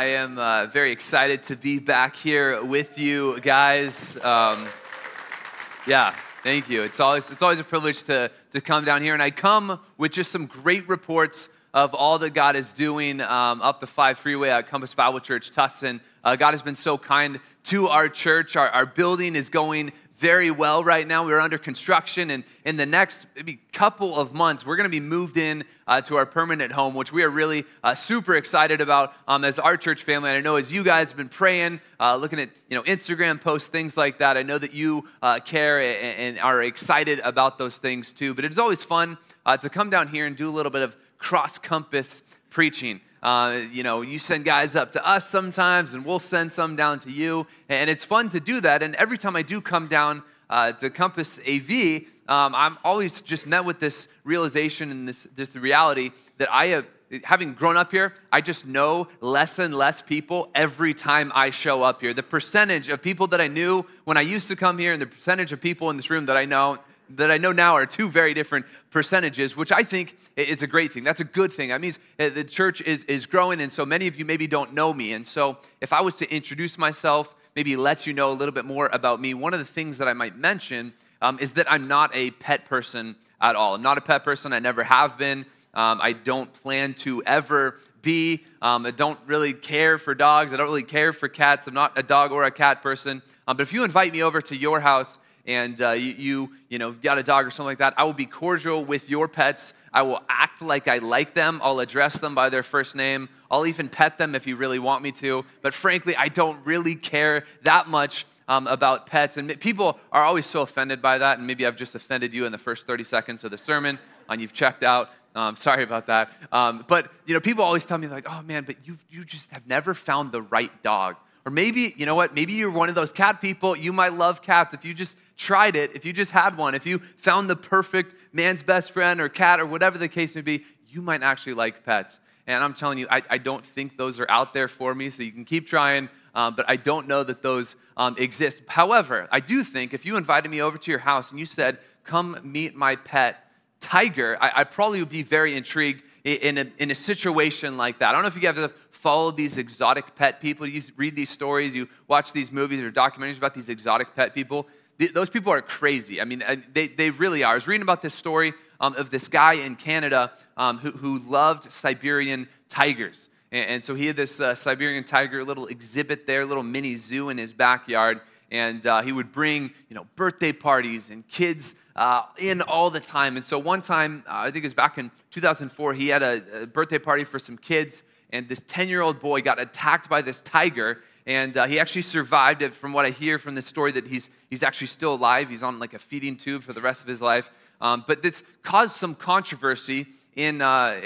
I am uh, very excited to be back here with you guys. Um, yeah, thank you. It's always, it's always a privilege to, to come down here, and I come with just some great reports of all that God is doing um, up the 5 freeway at Compass Bible Church, Tustin. Uh, God has been so kind to our church. Our, our building is going very well right now. We're under construction, and in the next maybe couple of months, we're going to be moved in uh, to our permanent home, which we are really uh, super excited about um, as our church family. And I know as you guys have been praying, uh, looking at you know Instagram posts, things like that, I know that you uh, care and, and, are excited about those things too. But it's always fun uh, to come down here and do a little bit of cross compass preaching. Uh, you know, you send guys up to us sometimes, and we'll send some down to you. And it's fun to do that. And every time I do come down uh, to Compass AV, um, I'm always just met with this realization and this, this reality that I have, having grown up here, I just know less and less people every time I show up here. The percentage of people that I knew when I used to come here and the percentage of people in this room that I know that I know now are two very different percentages, which I think is a great thing. That's a good thing. That means the church is, is growing, and so many of you maybe don't know me. And so if I was to introduce myself, maybe let you know a little bit more about me, one of the things that I might mention um, is that I'm not a pet person at all. I'm not a pet person, I never have been. Um, I don't plan to ever be. Um, I don't really care for dogs. I don't really care for cats. I'm not a dog or a cat person. Um, but if you invite me over to your house and uh, you, you, you know, got a dog or something like that, I will be cordial with your pets. I will act like I like them. I'll address them by their first name. I'll even pet them if you really want me to. But frankly, I don't really care that much um, about pets. And people are always so offended by that. And maybe I've just offended you in the first 30 seconds of the sermon and you've checked out. Um, sorry about that. Um, but, you know, people always tell me, like, oh man, but you, you just have never found the right dog. Or maybe, you know what, maybe you're one of those cat people. You might love cats. If you just tried it, if you just had one, if you found the perfect man's best friend or cat or whatever the case may be, you might actually like pets. And I'm telling you, I, I don't think those are out there for me, so you can keep trying, um, but I don't know that those um, exist. However, I do think if you invited me over to your house and you said, come meet my pet, Tiger, I, I probably would be very intrigued in a, in a situation like that. I don't know if you guys have followed these exotic pet people. You read these stories, you watch these movies or documentaries about these exotic pet people those people are crazy. I mean, they, they really are. I was reading about this story um, of this guy in Canada um, who, who loved Siberian tigers. And, and so he had this uh, Siberian tiger little exhibit there, little mini zoo in his backyard. And uh, he would bring, you know, birthday parties and kids uh, in all the time. And so one time, uh, I think it was back in 2004, he had a, a birthday party for some kids. And this 10 year old boy got attacked by this tiger and uh, he actually survived it from what I hear from this story that he's, he's actually still alive. He's on like a feeding tube for the rest of his life. Um, but this caused some controversy in, uh,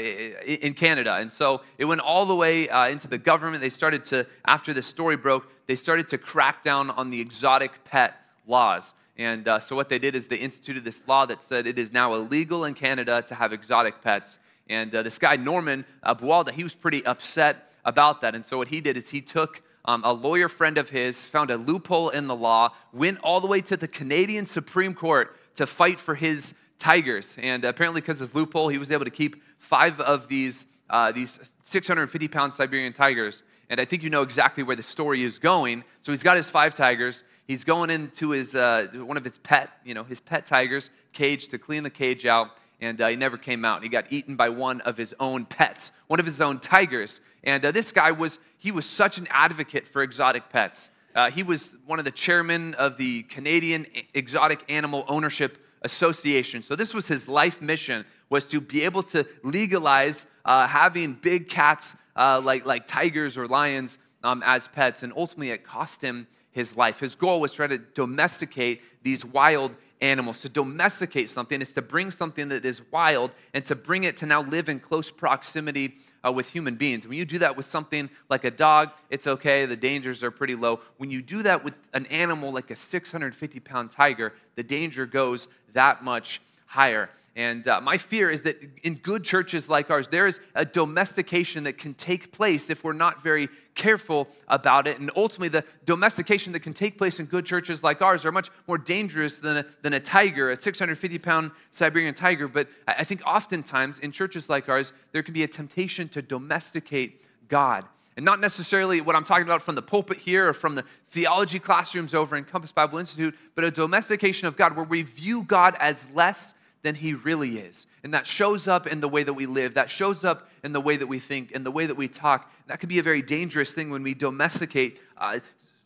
in Canada. And so it went all the way uh, into the government. They started to, after the story broke, they started to crack down on the exotic pet laws. And uh, so what they did is they instituted this law that said it is now illegal in Canada to have exotic pets. And uh, this guy, Norman uh, Buwalda, he was pretty upset about that. And so what he did is he took um, a lawyer friend of his found a loophole in the law, went all the way to the Canadian Supreme Court to fight for his tigers. And apparently, because of loophole, he was able to keep five of these, uh, these 650 pound Siberian tigers. And I think you know exactly where the story is going. So he's got his five tigers. He's going into his, uh, one of his pet, you know, his pet tigers cage to clean the cage out and uh, he never came out. He got eaten by one of his own pets, one of his own tigers. And uh, this guy was, he was such an advocate for exotic pets. Uh, he was one of the chairmen of the Canadian Exotic Animal Ownership Association. So this was his life mission, was to be able to legalize uh, having big cats uh, like, like tigers or lions um, as pets. And ultimately, it cost him his life. His goal was to try to domesticate these wild animals. To domesticate something is to bring something that is wild and to bring it to now live in close proximity uh, with human beings. When you do that with something like a dog, it's okay, the dangers are pretty low. When you do that with an animal like a 650 pound tiger, the danger goes that much higher. And uh, my fear is that in good churches like ours, there is a domestication that can take place if we're not very careful about it. And ultimately, the domestication that can take place in good churches like ours are much more dangerous than a, than a tiger, a 650 pound Siberian tiger. But I think oftentimes in churches like ours, there can be a temptation to domesticate God. And not necessarily what I'm talking about from the pulpit here or from the theology classrooms over in Compass Bible Institute, but a domestication of God where we view God as less than he really is. And that shows up in the way that we live, that shows up in the way that we think, in the way that we talk. That could be a very dangerous thing when we domesticate uh,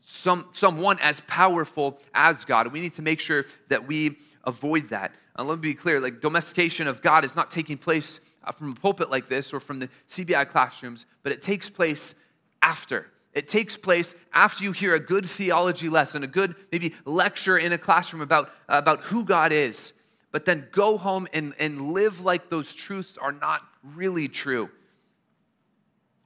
some, someone as powerful as God. We need to make sure that we avoid that. Uh, let me be clear like, domestication of God is not taking place uh, from a pulpit like this or from the CBI classrooms, but it takes place after. It takes place after you hear a good theology lesson, a good maybe lecture in a classroom about, uh, about who God is but then go home and, and live like those truths are not really true.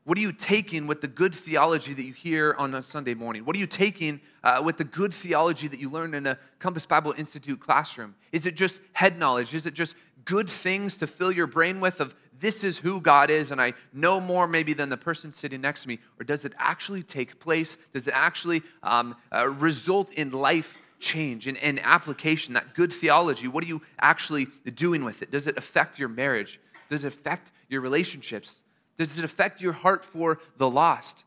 What are you taking with the good theology that you hear on a Sunday morning? What are you taking uh, with the good theology that you learn in a Compass Bible Institute classroom? Is it just head knowledge? Is it just good things to fill your brain with of this is who God is and I know more maybe than the person sitting next to me? Or does it actually take place? Does it actually um, uh, result in life change and, and application, that good theology, what are you actually doing with it? Does it affect your marriage? Does it affect your relationships? Does it affect your heart for the lost?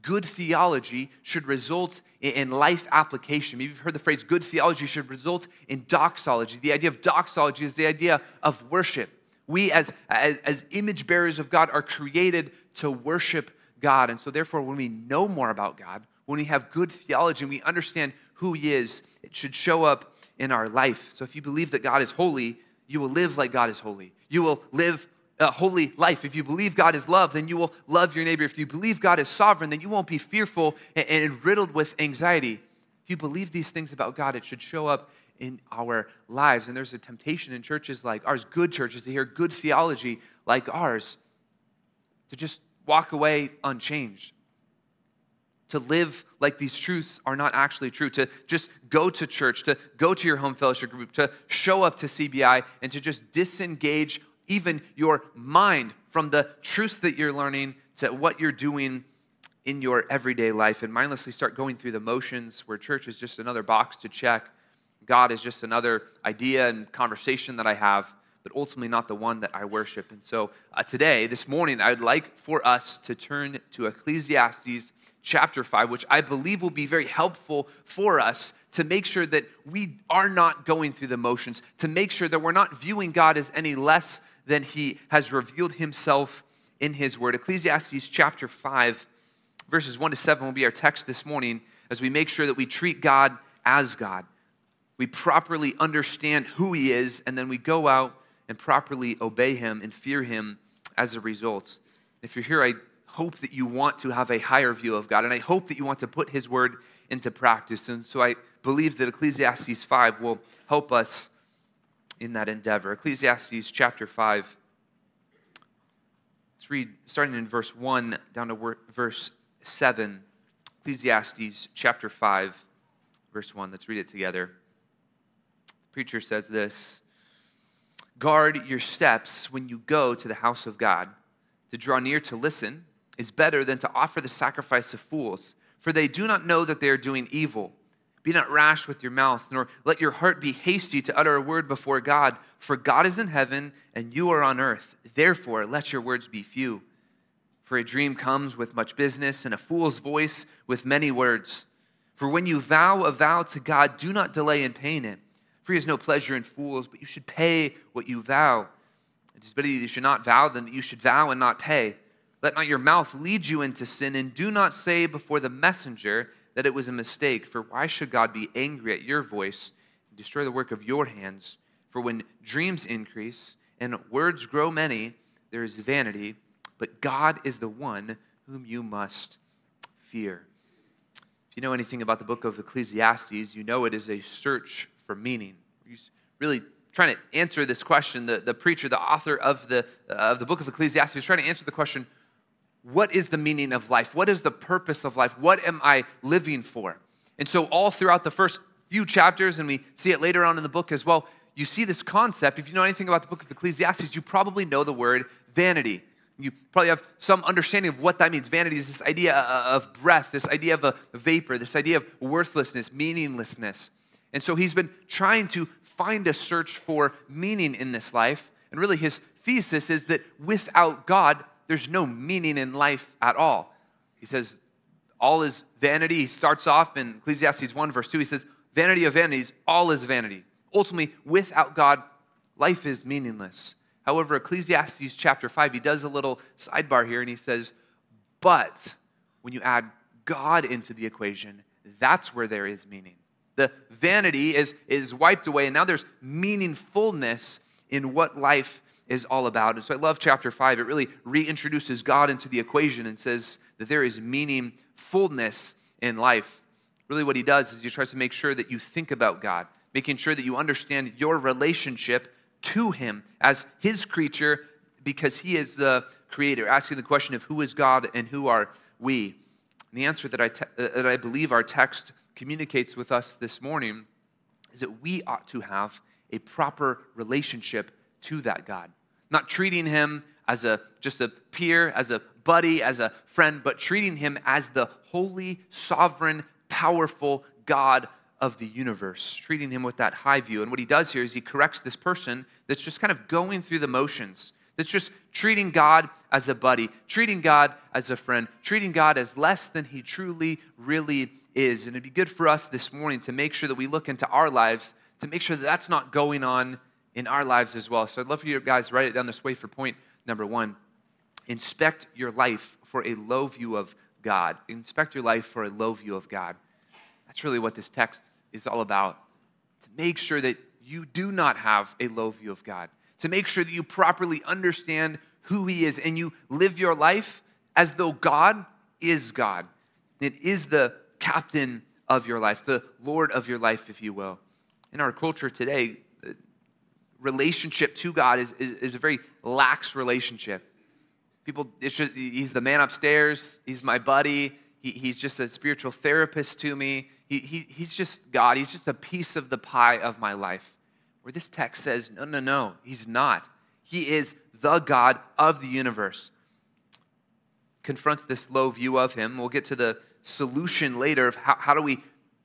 Good theology should result in life application. Maybe you've heard the phrase good theology should result in doxology. The idea of doxology is the idea of worship. We, as, as, as image bearers of God, are created to worship God. And so, therefore, when we know more about God, when we have good theology and we understand who He is, it should show up in our life. So if you believe that God is holy, you will live like God is holy. You will live a holy life. If you believe God is love, then you will love your neighbor. If you believe God is sovereign, then you won't be fearful and, and riddled with anxiety. If you believe these things about God, it should show up in our lives. And there's a temptation in churches like ours, good churches, to hear good theology like ours, to just walk away unchanged to live like these truths are not actually true, to just go to church, to go to your home fellowship group, to show up to CBI, and to just disengage even your mind from the truths that you're learning to what you're doing in your everyday life and mindlessly start going through the motions where church is just another box to check. God is just another idea and conversation that I have, but ultimately not the one that I worship. And so uh, today, this morning, I'd like for us to turn to Ecclesiastes chapter 5, which I believe will be very helpful for us to make sure that we are not going through the motions, to make sure that we're not viewing God as any less than He has revealed Himself in His Word. Ecclesiastes chapter 5, verses 1 to 7 will be our text this morning as we make sure that we treat God as God. We properly understand who He is, and then we go out and properly obey Him and fear Him as a result. If you're here, I hope that you want to have a higher view of God, and I hope that you want to put His word into practice. And so I believe that Ecclesiastes 5 will help us in that endeavor. Ecclesiastes chapter 5. Let's read starting in verse 1 down to verse 7. Ecclesiastes chapter 5, verse 1. Let's read it together. The preacher says this Guard your steps when you go to the house of God, to draw near to listen is better than to offer the sacrifice of fools, for they do not know that they are doing evil. Be not rash with your mouth, nor let your heart be hasty to utter a word before God, for God is in heaven and you are on earth. Therefore, let your words be few. For a dream comes with much business, and a fool's voice with many words. For when you vow a vow to God, do not delay in paying it. For he has no pleasure in fools, but you should pay what you vow. It is better that you should not vow than that you should vow and not pay. Let not your mouth lead you into sin, and do not say before the messenger that it was a mistake. For why should God be angry at your voice and destroy the work of your hands? For when dreams increase and words grow many, there is vanity, but God is the one whom you must fear. If you know anything about the book of Ecclesiastes, you know it is a search for meaning. He's really trying to answer this question. The, the preacher, the author of the, uh, of the book of Ecclesiastes, is trying to answer the question what is the meaning of life? What is the purpose of life? What am I living for? And so, all throughout the first few chapters, and we see it later on in the book as well, you see this concept. If you know anything about the book of Ecclesiastes, you probably know the word vanity. You probably have some understanding of what that means. Vanity is this idea of breath, this idea of a vapor, this idea of worthlessness, meaninglessness. And so he's been trying to find a search for meaning in this life. And really, his thesis is that without God, there's no meaning in life at all. He says, all is vanity. He starts off in Ecclesiastes 1, verse 2. He says, Vanity of vanities, all is vanity. Ultimately, without God, life is meaningless. However, Ecclesiastes chapter 5, he does a little sidebar here and he says, But when you add God into the equation, that's where there is meaning. The vanity is, is wiped away, and now there's meaningfulness in what life is all about. And so I love chapter 5. It really reintroduces God into the equation and says that there is meaningfulness in life. Really, what he does is he tries to make sure that you think about God, making sure that you understand your relationship to him as his creature because he is the creator, asking the question of who is God and who are we. And the answer that I, te- uh, that I believe our text communicates with us this morning is that we ought to have a proper relationship to that God. Not treating him as a just a peer, as a buddy, as a friend, but treating him as the holy, sovereign, powerful God of the universe, treating him with that high view. And what he does here is he corrects this person that's just kind of going through the motions, that's just treating God as a buddy, treating God as a friend, treating God as less than he truly, really is. And it'd be good for us this morning to make sure that we look into our lives to make sure that that's not going on in our lives as well. So I'd love for you guys to write it down this way for point number one. Inspect your life for a low view of God. Inspect your life for a low view of God. That's really what this text is all about. To make sure that you do not have a low view of God, to make sure that you properly understand who He is and you live your life as though God is God. It is the captain of your life, the Lord of your life, if you will. In our culture today, relationship to God is, is, is a very lax relationship. People, it's just, he's the man upstairs, he's my buddy, he, he's just a spiritual therapist to me. He, he, he's just God. He's just a piece of the pie of my life. Where this text says, no, no, no, he's not. He is the God of the universe. Confronts this low view of him. We'll get to the solution later of how, how do we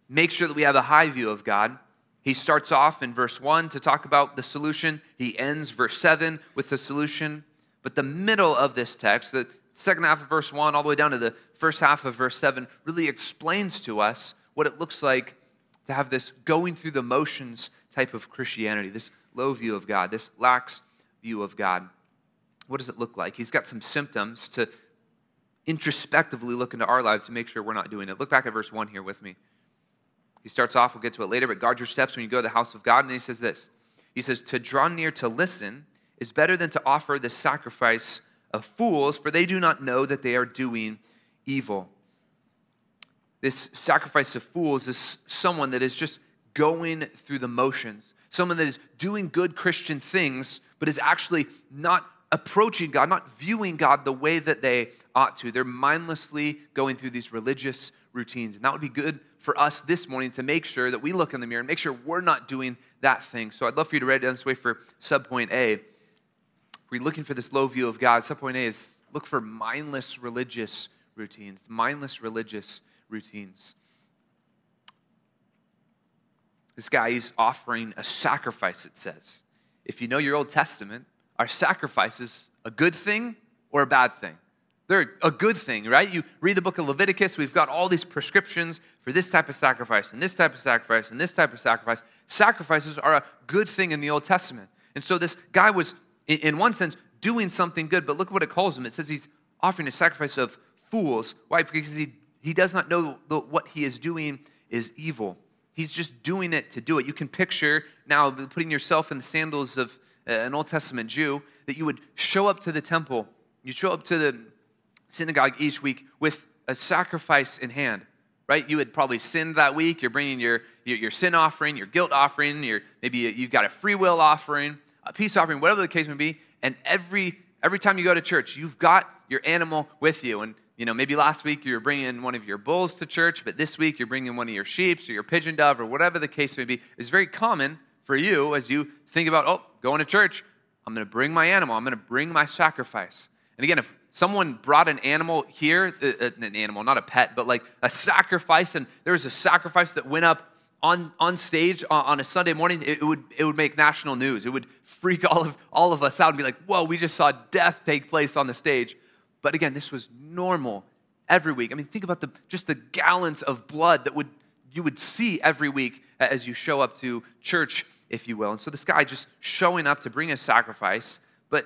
make sure that we have a high view of God. He starts off in verse 1 to talk about the solution. He ends verse 7 with the solution. But the middle of this text, the second half of verse 1 all the way down to the first half of verse 7 really explains to us what it looks like to have this going through the motions type of Christianity, this low view of God, this lax view of God. What does it look like? He's got some symptoms to introspectively look into our lives to make sure we're not doing it. Look back at verse 1 here with me. He starts off, we'll get to it later, but guard your steps when you go to the house of God. And he says this He says, To draw near to listen is better than to offer the sacrifice of fools, for they do not know that they are doing evil. This sacrifice of fools is someone that is just going through the motions, someone that is doing good Christian things, but is actually not approaching God, not viewing God the way that they ought to. They're mindlessly going through these religious routines. And that would be good for us this morning to make sure that we look in the mirror and make sure we're not doing that thing. So I'd love for you to write it down this way for subpoint A we're looking for this low view of God, subpoint A is look for mindless religious routines, mindless religious routines. This guy is offering a sacrifice, it says. If you know your Old Testament, are sacrifices a good thing or a bad thing? They're a good thing, right? You read the book of Leviticus, we've got all these prescriptions for this type of sacrifice and this type of sacrifice and this type of sacrifice. Sacrifices are a good thing in the Old Testament. And so this guy was in one sense, doing something good, but look what it calls him. It says he's offering a sacrifice of fools. Why? Because he, he does not know what he is doing is evil. He's just doing it to do it. You can picture now putting yourself in the sandals of an Old Testament Jew that you would show up to the temple, you show up to the synagogue each week with a sacrifice in hand right? You had probably sinned that week. You're bringing your, your, your, sin offering, your guilt offering, your, maybe you've got a free will offering a peace offering, whatever the case may be. And every every time you go to church, you've got your animal with you. And you know, maybe last week you were bringing one of your bulls to church, but this week you're bringing one of your sheep or your pigeon dove or whatever the case may be. It's very common for you as you think about, oh, going to church, I'm going to bring my animal, I'm going to bring my sacrifice. And again, if someone brought an animal here, uh, uh, an animal, not a pet, but like a sacrifice, and there was a sacrifice that went up on, on stage on a Sunday morning, it would, it would make national news. It would freak all of, all of us out and be like, whoa, we just saw death take place on the stage. But again, this was normal every week. I mean, think about the, just the gallons of blood that would, you would see every week as you show up to church, if you will. And so this guy just showing up to bring a sacrifice, but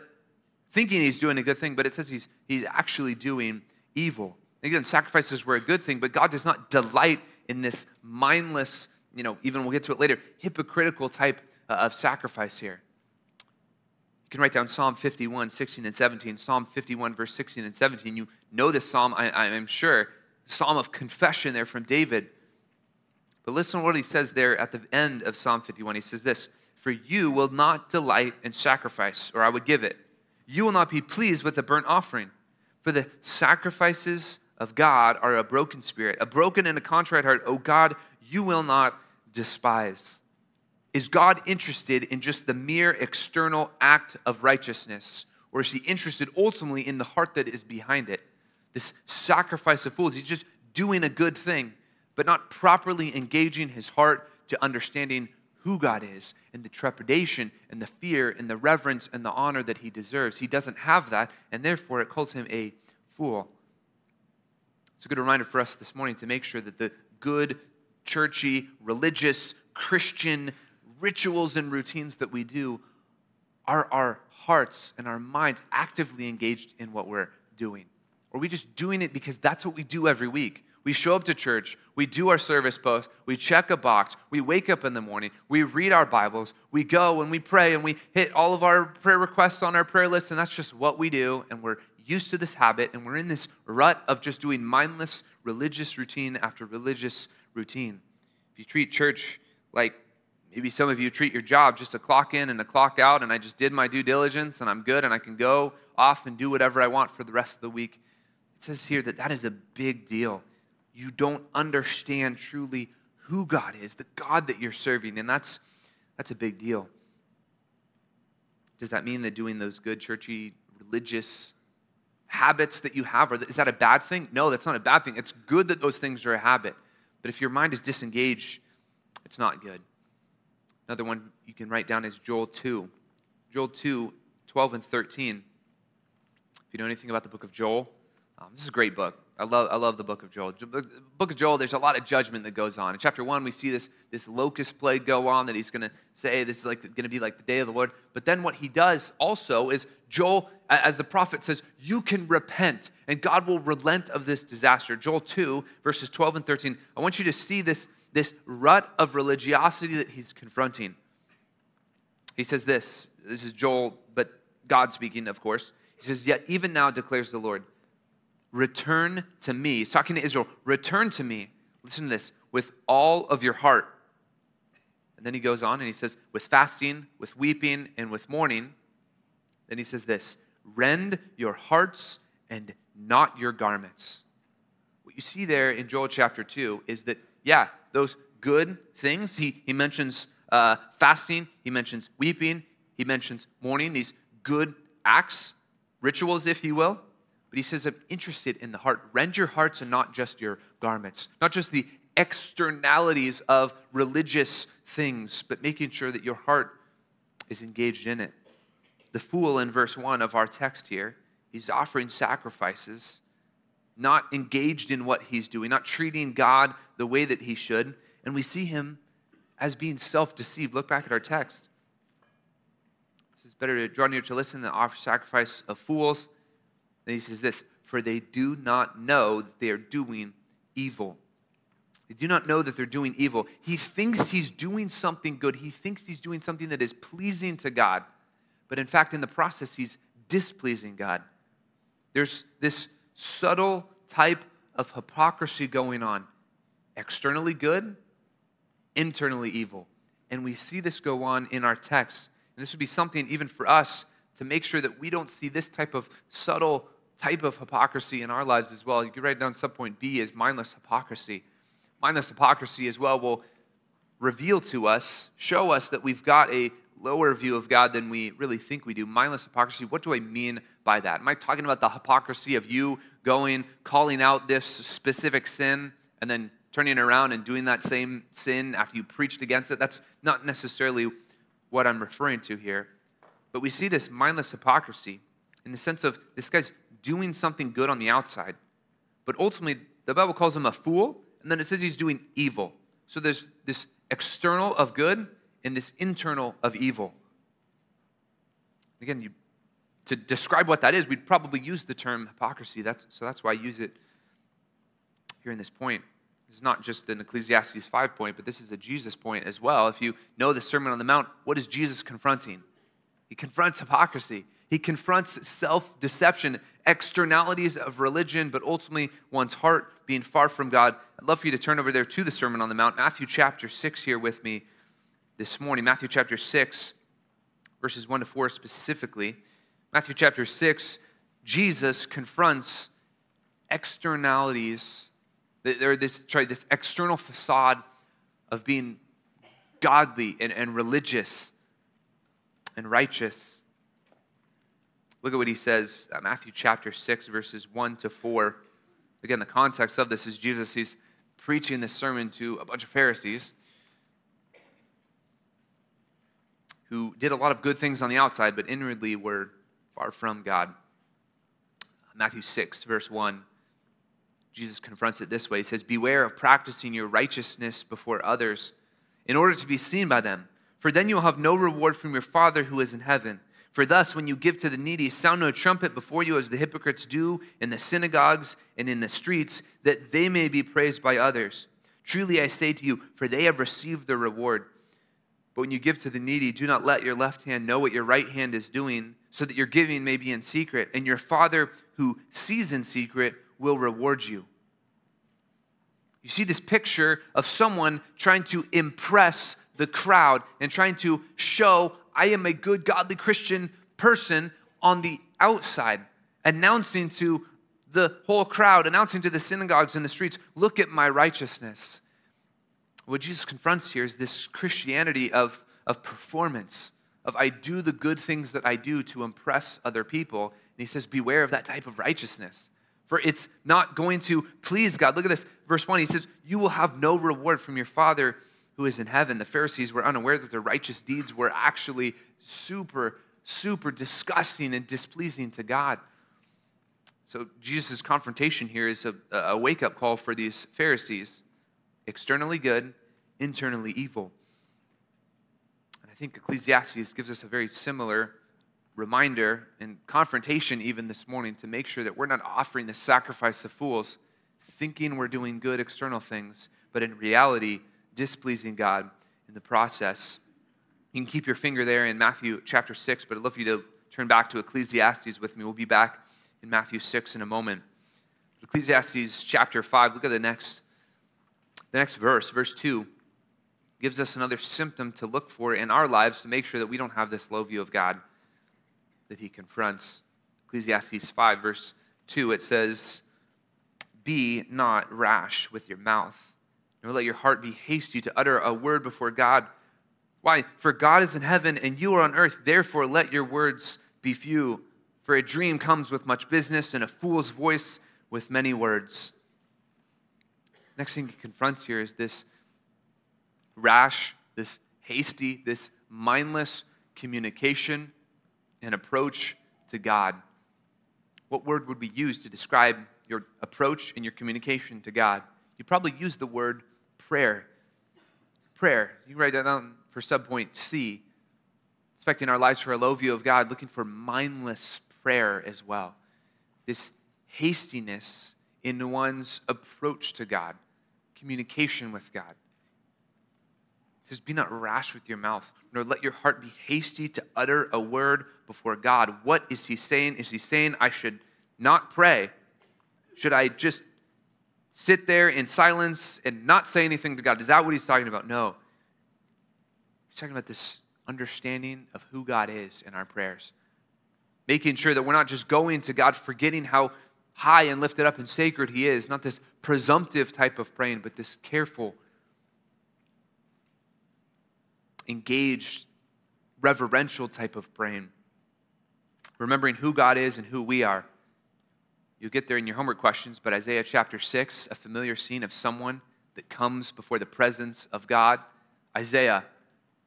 thinking he's doing a good thing, but it says he's, he's actually doing evil. Again, sacrifices were a good thing, but God does not delight in this mindless, you know, even we'll get to it later, hypocritical type uh, of sacrifice here. You can write down Psalm 51, 16 and 17. Psalm 51, verse 16 and 17. You know this psalm, I, I, am sure. Psalm of confession there from David. But listen to what he says there at the end of Psalm 51. He says this For you will not delight in sacrifice, or I would give it. You will not be pleased with a burnt offering. For the sacrifices of God are a broken spirit, a broken and a contrite heart. O God, you will not despise. Is God interested in just the mere external act of righteousness? Or is he interested ultimately in the heart that is behind it? This sacrifice of fools. He's just doing a good thing, but not properly engaging his heart to understanding who God is and the trepidation and the fear and the reverence and the honor that he deserves. He doesn't have that, and therefore it calls him a fool. It's a good reminder for us this morning to make sure that the good, churchy, religious, Christian rituals and routines that we do are our hearts and our minds actively engaged in what we're doing. Are we just doing it because that's what we do every week? We show up to church, we do our service post, we check a box, we wake up in the morning, we read our Bibles, we go and we pray and we hit all of our prayer requests on our prayer list, and that's just what we do, and we're used to this habit and we're in this rut of just doing mindless religious routine after religious routine. If you treat church like maybe some of you treat your job just a clock in and a clock out, and I just did my due diligence and I'm good and I can go off and do whatever I want for the rest of the week, it says here that that is a big deal. You don't understand truly who God is, the God that you're serving, and that's, that's a big deal. Does that mean that doing those good, churchy, religious habits that you have, or is that a bad thing? No, that's not a bad thing. It's good that those things are a habit. But if your mind is disengaged, it's not good. Another one you can write down is Joel 2. Joel 2, 12 and 13. If you know anything about the book of Joel, um, this is a great book. I love, I love the book of Joel. The book of Joel, there's a lot of judgment that goes on. In chapter one, we see this, this locust plague go on that he's going to say this is like going to be like the day of the Lord. But then what he does also is Joel, as the prophet says, you can repent and God will relent of this disaster. Joel 2, verses 12 and 13. I want you to see this, this rut of religiosity that he's confronting. He says this, this is Joel, but God speaking, of course. He says, Yet even now declares the Lord, Return to me. He's talking to Israel. Return to me. Listen to this with all of your heart. And then he goes on and he says, with fasting, with weeping, and with mourning. Then he says this rend your hearts and not your garments. What you see there in Joel chapter 2 is that, yeah, those good things, he, he mentions uh, fasting, he mentions weeping, he mentions mourning, these good acts, rituals, if you will. But he says, I'm interested in the heart. Rend your hearts and not just your garments, not just the externalities of religious things, but making sure that your heart is engaged in it. The fool in verse 1 of our text here, he's offering sacrifices, not engaged in what he's doing, not treating God the way that he should. And we see him as being self deceived. Look back at our text. It's better to draw near to listen than offer sacrifice of fools. Then he says this For they do not know that they are doing evil. They do not know that they're doing evil. He thinks he's doing something good. He thinks he's doing something that is pleasing to God. But in fact, in the process, he's displeasing God. There's this subtle type of hypocrisy going on externally good, internally evil. And we see this go on in our text. And this would be something even for us to make sure that we don't see this type of subtle type of hypocrisy in our lives as well. You could write down subpoint B as mindless hypocrisy. Mindless hypocrisy as well will reveal to us, show us that we've got a lower view of God than we really think we do. Mindless hypocrisy, what do I mean by that? Am I talking about the hypocrisy of you going, calling out this specific sin, and then turning around and doing that same sin after you preached against it? That's not necessarily what I'm referring to here. But we see this mindless hypocrisy in the sense of this guy's doing something good on the outside, but ultimately, the Bible calls him a fool, and then it says he's doing evil. So there's this external of good and this internal of evil. Again, you, to describe what that is, we'd probably use the term hypocrisy. That's, so that's why I use it here in this point. It's not just an Ecclesiastes 5 point, but this is a Jesus point as well. If you know the Sermon on the Mount, what is Jesus confronting? He confronts hypocrisy. He confronts self deception, externalities of religion, but ultimately one's heart being far from God. I'd love for you to turn over there to the Sermon on the Mount, Matthew chapter 6 here with me this morning. Matthew chapter 6, verses 1 to 4 specifically. Matthew chapter 6, Jesus confronts externalities they're this, sorry, this external facade of being godly and, and religious and righteous. Look at what he says, uh, Matthew chapter 6, verses 1 to 4. Again, the context of this is Jesus, he's preaching this sermon to a bunch of Pharisees who did a lot of good things on the outside, but inwardly were far from God. Matthew 6, verse 1. Jesus confronts it this way He says, Beware of practicing your righteousness before others in order to be seen by them, for then you will have no reward from your Father who is in heaven. For thus, when you give to the needy, sound no trumpet before you as the hypocrites do in the synagogues and in the streets, that they may be praised by others. Truly I say to you, for they have received their reward. But when you give to the needy, do not let your left hand know what your right hand is doing, so that your giving may be in secret, and your Father who sees in secret will reward you. You see this picture of someone trying to impress the crowd and trying to show, I am a good, godly Christian person on the outside, announcing to the whole crowd, announcing to the synagogues and the streets, look at my righteousness. What Jesus confronts here is this Christianity of, of performance, of I do the good things that I do to impress other people. And he says, beware of that type of righteousness for it's not going to please God. Look at this, verse 1. He says, You will have no reward from your Father who is in heaven. The Pharisees were unaware that their righteous deeds were actually super, super disgusting and displeasing to God. So Jesus' confrontation here is a, a wake up call for these Pharisees externally good, internally evil. And I think Ecclesiastes gives us a very similar reminder and confrontation even this morning to make sure that we're not offering the sacrifice of fools, thinking we're doing good external things, but in reality, displeasing God in the process. You can keep your finger there in Matthew chapter 6, but I'd love for you to turn back to Ecclesiastes with me. We'll be back in Matthew 6 in a moment. Ecclesiastes chapter 5, look at the next, the next verse, verse 2 gives us another symptom to look for in our lives to make sure that we don't have this low view of God that he confronts. Ecclesiastes 5, verse 2, it says, Be not rash with your mouth, nor let your heart be hasty to utter a word before God. Why? For God is in heaven and you are on earth, therefore let your words be few. For a dream comes with much business, and a fool's voice with many words. Next thing he confronts here is this rash, this hasty, this mindless communication and approach to God. What word would we use to describe your approach and your communication to God? You'd probably use the word prayer. Prayer. You write that down for subpoint C. Expecting our lives for a low view of God, looking for mindless prayer as well. This hastiness in one's approach to God, communication with God says, Be not rash with your mouth, nor let your heart be hasty to utter a word before God. What is he saying? Is he saying I should not pray? Should I just sit there in silence and not say anything to God? Is that what he's talking about? No. He's talking about this understanding of who God is in our prayers. Making sure that we're not just going to God forgetting how high and lifted up and sacred he is, not this presumptive type of praying, but this careful engaged, reverential type of praying. Remembering who God is and who we are. You'll get there in your homework questions, but Isaiah chapter 6, a familiar scene of someone that comes before the presence of God. Isaiah,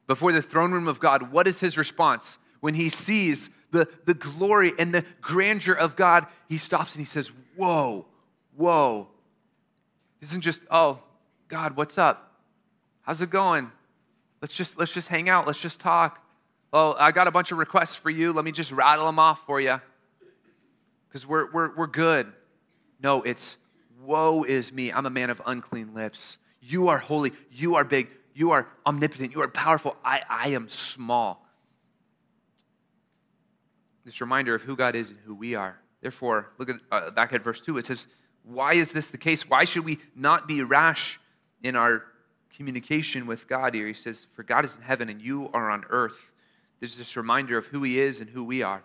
before the throne room of God, what is his response? When he sees the, the glory and the grandeur of God, he stops and he says, Whoa, whoa. This isn't just, oh, God, what's up? How's it going? Let's just let's just hang out. Let's just talk. Oh, I got a bunch of requests for you. Let me just rattle them off for you. Because we're, we're, we're good. No, it's woe is me. I'm a man of unclean lips. You are holy. You are big. You are omnipotent. You are powerful. I, I am small. This reminder of who God is and who we are. Therefore, look at uh, back at verse 2. It says, Why is this the case? Why should we not be rash in our communication with God here? He says, For God is in heaven and you are on earth. This There's this reminder of who He is and who we are.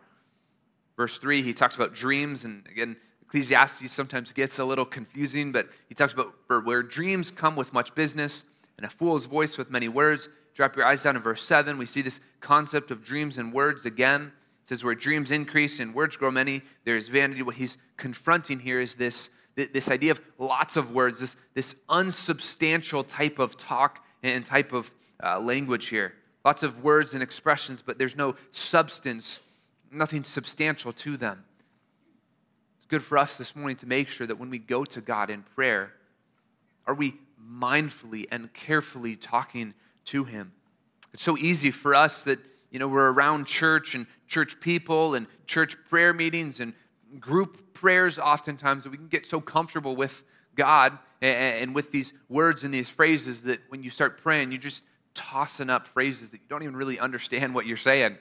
Verse 3, he talks about dreams, and again, Ecclesiastes sometimes gets a little confusing, but he talks about where dreams come with much business and a fool's voice with many words. Drop your eyes down in verse 7. We see this concept of dreams and words again. It says, Where dreams increase and words grow many, there is vanity. What he's confronting here is this, this idea of lots of words, this, this unsubstantial type of talk and type of uh, language here. Lots of words and expressions, but there's no substance, nothing substantial to them It's good for us this morning to make sure that when we go to God in prayer, are we mindfully and carefully talking to Him? It's so easy for us that, you know, we're around church and church people and church prayer meetings and group prayers oftentimes that we can get so comfortable with God and with these words and these phrases that when you start praying, you're just tossing up phrases that you don't even really understand what you're saying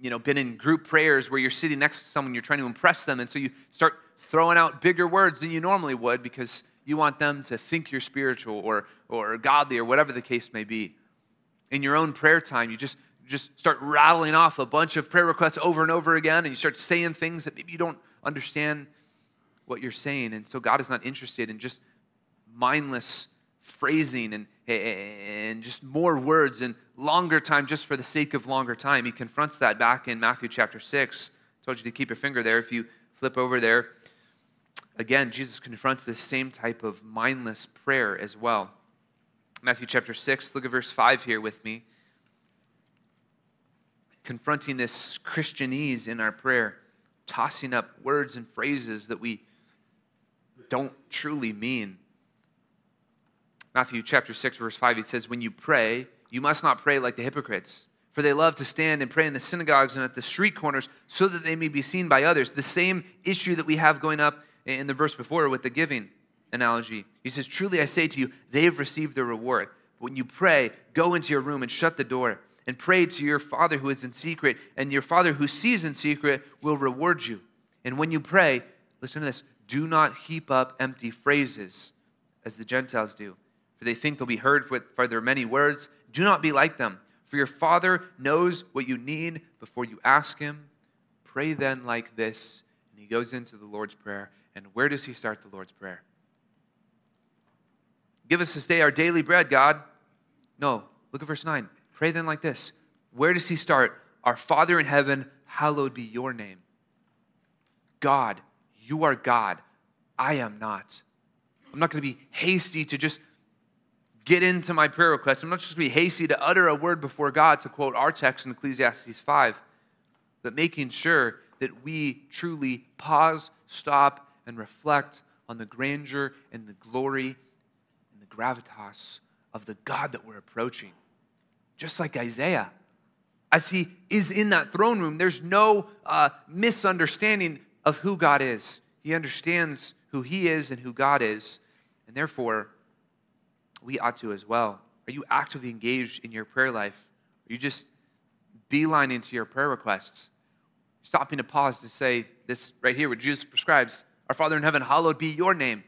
you know, been in group prayers where you're sitting next to someone, you're trying to impress them, and so you start throwing out bigger words than you normally would because you want them to think you're spiritual or, or godly or whatever the case may be. In your own prayer time, you just just start rattling off a bunch of prayer requests over and over again, and you start saying things that maybe you don't understand what you're saying. And so God is not interested in just mindless phrasing and, and just more words and longer time just for the sake of longer time. He confronts that back in Matthew chapter 6. I told you to keep your finger there. If you flip over there, again, Jesus confronts this same type of mindless prayer as well. Matthew chapter 6, look at verse 5 here with me. Confronting this Christianese in our prayer, tossing up words and phrases that we don't truly mean. Matthew chapter 6, verse 5, he says, When you pray, you must not pray like the hypocrites, for they love to stand and pray in the synagogues and at the street corners so that they may be seen by others. The same issue that we have going up in the verse before with the giving analogy. He says, Truly I say to you, they have received their reward. When you pray, go into your room and shut the door and pray to your Father who is in secret, and your Father who sees in secret will reward you. And when you pray, listen to this do not heap up empty phrases as the Gentiles do for they think they'll be heard for their many words. Do not be like them, for your Father knows what you need before you ask Him. Pray then like this. And he goes into the Lord's Prayer. And where does he start the Lord's Prayer? Give us this day our daily bread, God. No, look at verse 9. Pray then like this. Where does he start? Our Father in heaven, hallowed be your name. God, you are God. I am not. I'm not going to be hasty to just get into my prayer request. I'm not just going to be hasty to utter a word before God, to quote our text in Ecclesiastes 5, but making sure that we truly pause, stop, and reflect on the grandeur and the glory and the gravitas of the God that we're approaching. Just like Isaiah. As he is in that throne room, there's no uh, misunderstanding of who God is. He understands who he is and who God is. And therefore, we ought to as well. Are you actively engaged in your prayer life? Are you just beelining into your prayer requests? Stopping to pause to say this right here, what Jesus prescribes Our Father in heaven, hallowed be your name.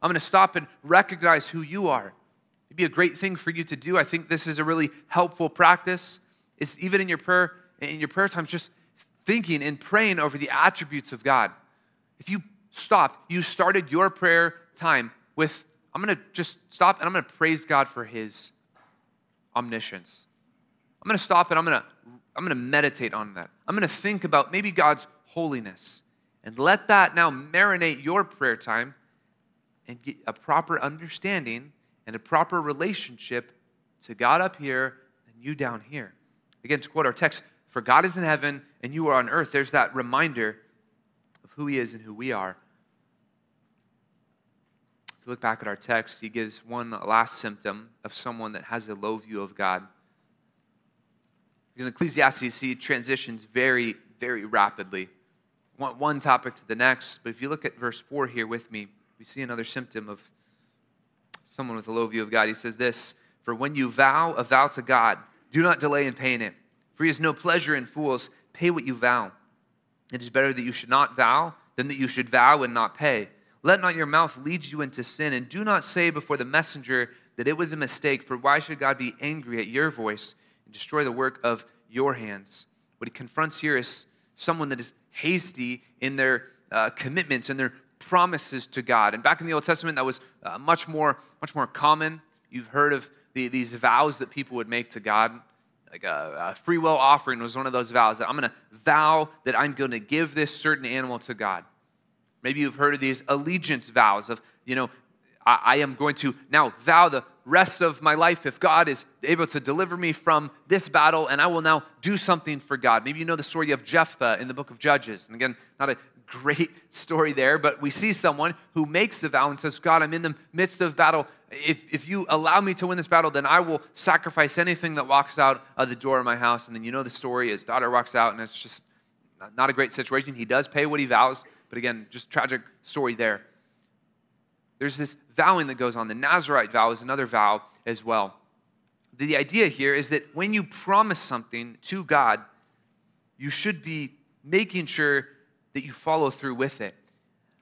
I'm going to stop and recognize who you are. It'd be a great thing for you to do. I think this is a really helpful practice. It's even in your prayer, in your prayer times, just thinking and praying over the attributes of God. If you stopped, you started your prayer time with I'm going to just stop and I'm going to praise God for his omniscience. I'm going to stop and I'm going to I'm going to meditate on that. I'm going to think about maybe God's holiness and let that now marinate your prayer time and get a proper understanding and a proper relationship to God up here and you down here. Again, to quote our text, for God is in heaven and you are on earth, there's that reminder of who he is and who we are. You look back at our text, he gives one last symptom of someone that has a low view of God. In Ecclesiastes, he transitions very, very rapidly, one, one topic to the next. But if you look at verse 4 here with me, we see another symptom of someone with a low view of God. He says this For when you vow a vow to God, do not delay in paying it. For he has no pleasure in fools. Pay what you vow. It is better that you should not vow than that you should vow and not pay. Let not your mouth lead you into sin, and do not say before the messenger that it was a mistake, for why should God be angry at your voice and destroy the work of your hands? What he confronts here is someone that is hasty in their uh, commitments and their promises to God. And back in the Old Testament, that was uh, much more, much more common. You've heard of the, these vows that people would make to God. Like a, a free will offering was one of those vows that I'm going to vow that I'm going to give this certain animal to God. Maybe you've heard of these allegiance vows of, you know, I, I am going to now vow the rest of my life if God is able to deliver me from this battle, and I will now do something for God. Maybe you know the story of Jephthah in the book of Judges. And again, not a great story there, but we see someone who makes the vow and says, God, I'm in the midst of battle. If, if you allow me to win this battle, then I will sacrifice anything that walks out of the door of my house. And then you know the story. His daughter walks out, and it's just not a great situation. He does pay what he vows, but again, just tragic story there. There's this vowing that goes on. The Nazarite vow is another vow as well. The idea here is that when you promise something to God, you should be making sure that you follow through with it.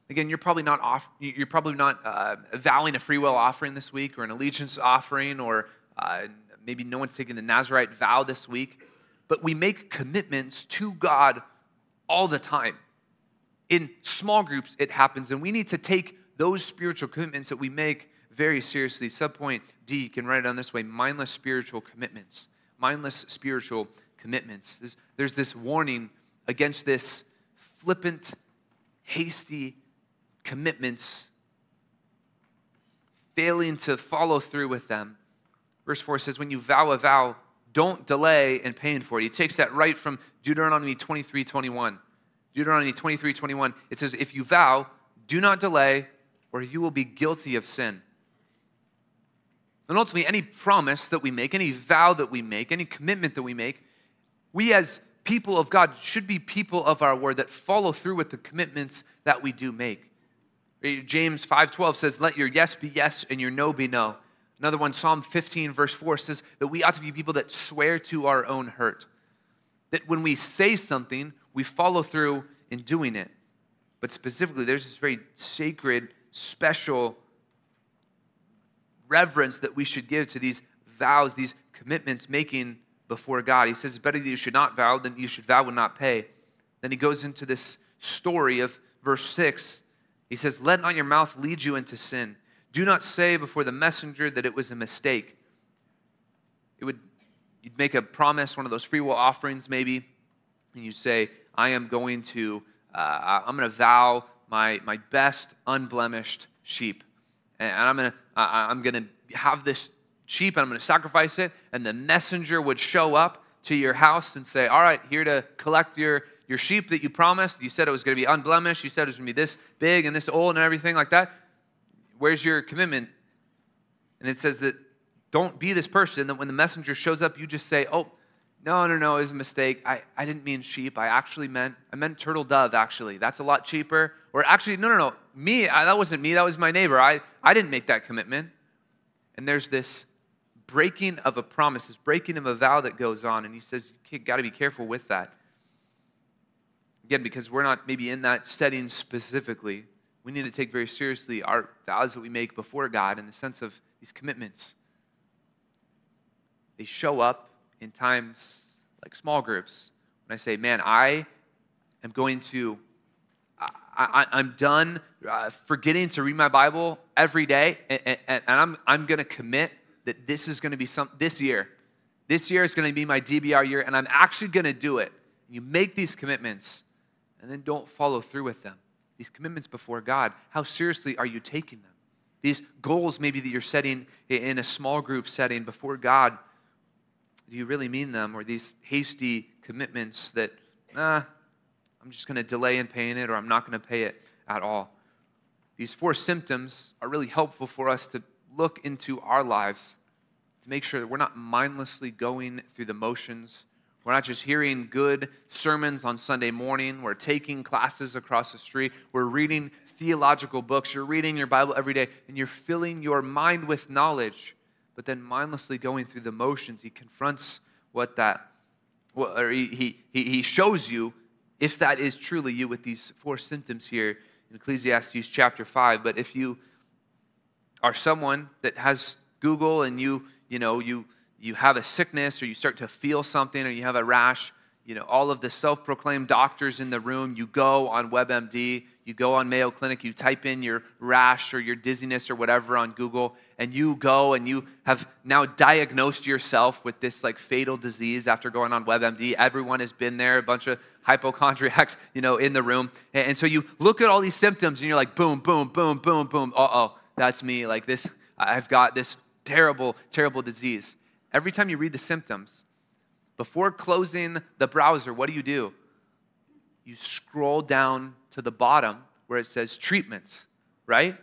Again, you're probably not off, you're probably not uh, vowing a free will offering this week or an allegiance offering, or uh, maybe no one's taking the Nazarite vow this week. But we make commitments to God all the time. In small groups, it happens, and we need to take those spiritual commitments that we make very seriously. Subpoint D, you can write it on this way mindless spiritual commitments. Mindless spiritual commitments. There's, there's this warning against this flippant, hasty commitments, failing to follow through with them. Verse 4 says, When you vow a vow, don't delay in paying for it. He takes that right from Deuteronomy 23 21. Deuteronomy 23 21. It says, If you vow, do not delay, or you will be guilty of sin. And ultimately, any promise that we make, any vow that we make, any commitment that we make, we as people of God should be people of our word that follow through with the commitments that we do make. James 5:12 says, "Let your yes be yes and your no be no." Another one, Psalm 15, verse 4 says that we ought to be people that swear to our own hurt. That when we say something, we follow through in doing it. But specifically, there's this very sacred, special reverence that we should give to these vows, these commitments making before God. He says it's better that you should not vow than you should vow and not pay. Then he goes into this story of verse 6. He says, Let not your mouth lead you into sin. Do not say before the messenger that it was a mistake. It would you'd make a promise, one of those free will offerings maybe, and you say, I am going to, uh, I'm going to vow my, my best unblemished sheep. And I'm going to, I'm going to have this sheep and I'm going to sacrifice it. And the messenger would show up to your house and say, All right, here to collect your, your sheep that you promised. You said it was going to be unblemished. You said it was going to be this big and this old and everything like that. Where's your commitment? And it says that don't be this person that when the messenger shows up, you just say, Oh, no, no, no, it was a mistake. I, I didn't mean sheep. I actually meant, I meant turtle dove, actually. That's a lot cheaper. Or actually, no, no, no. Me, I, that wasn't me. That was my neighbor. I, I didn't make that commitment. And there's this breaking of a promise, this breaking of a vow that goes on. And he says, you got to be careful with that. Again, because we're not maybe in that setting specifically, we need to take very seriously our vows that we make before God in the sense of these commitments. They show up in times like small groups when I say, man, I am going to, I, am done uh, forgetting to read my Bible every day, and, and, and I'm, I'm going to commit that this is going to be some this year. This year is going to be my DBR year, and I'm actually going to do it. You make these commitments and then don't follow through with them. These commitments before God, how seriously are you taking them? These goals, maybe that you're setting in a small group setting before God, do you really mean them? Or these hasty commitments that, ah, I'm just going to delay in paying it or I'm not going to pay it at all? these four symptoms are really helpful for us to look into our lives to make sure that we're not mindlessly going through the motions. We're not just hearing good sermons on Sunday morning. We're taking classes across the street. We're reading theological books. You're reading your Bible every day, and you're filling your mind with knowledge, but then mindlessly going through the motions. He confronts what that, or he, he, he shows you if that is truly you with these four symptoms here in Ecclesiastes chapter 5. But if you are someone that has Google and you, you know, you, you have a sickness or you start to feel something or you have a rash, you know, all of the self proclaimed doctors in the room, you go on WebMD, you go on Mayo Clinic, you type in your rash or your dizziness or whatever on Google, and you go and you have now diagnosed yourself with this like fatal disease after going on WebMD. Everyone has been there, a bunch of hypochondriacs, you know, in the room. And so you look at all these symptoms and you're like, boom, boom, boom, boom, boom. Uh oh, that's me. Like this, I've got this terrible, terrible disease. Every time you read the symptoms, before closing the browser, what do you do? You scroll down to the bottom where it says treatments, right?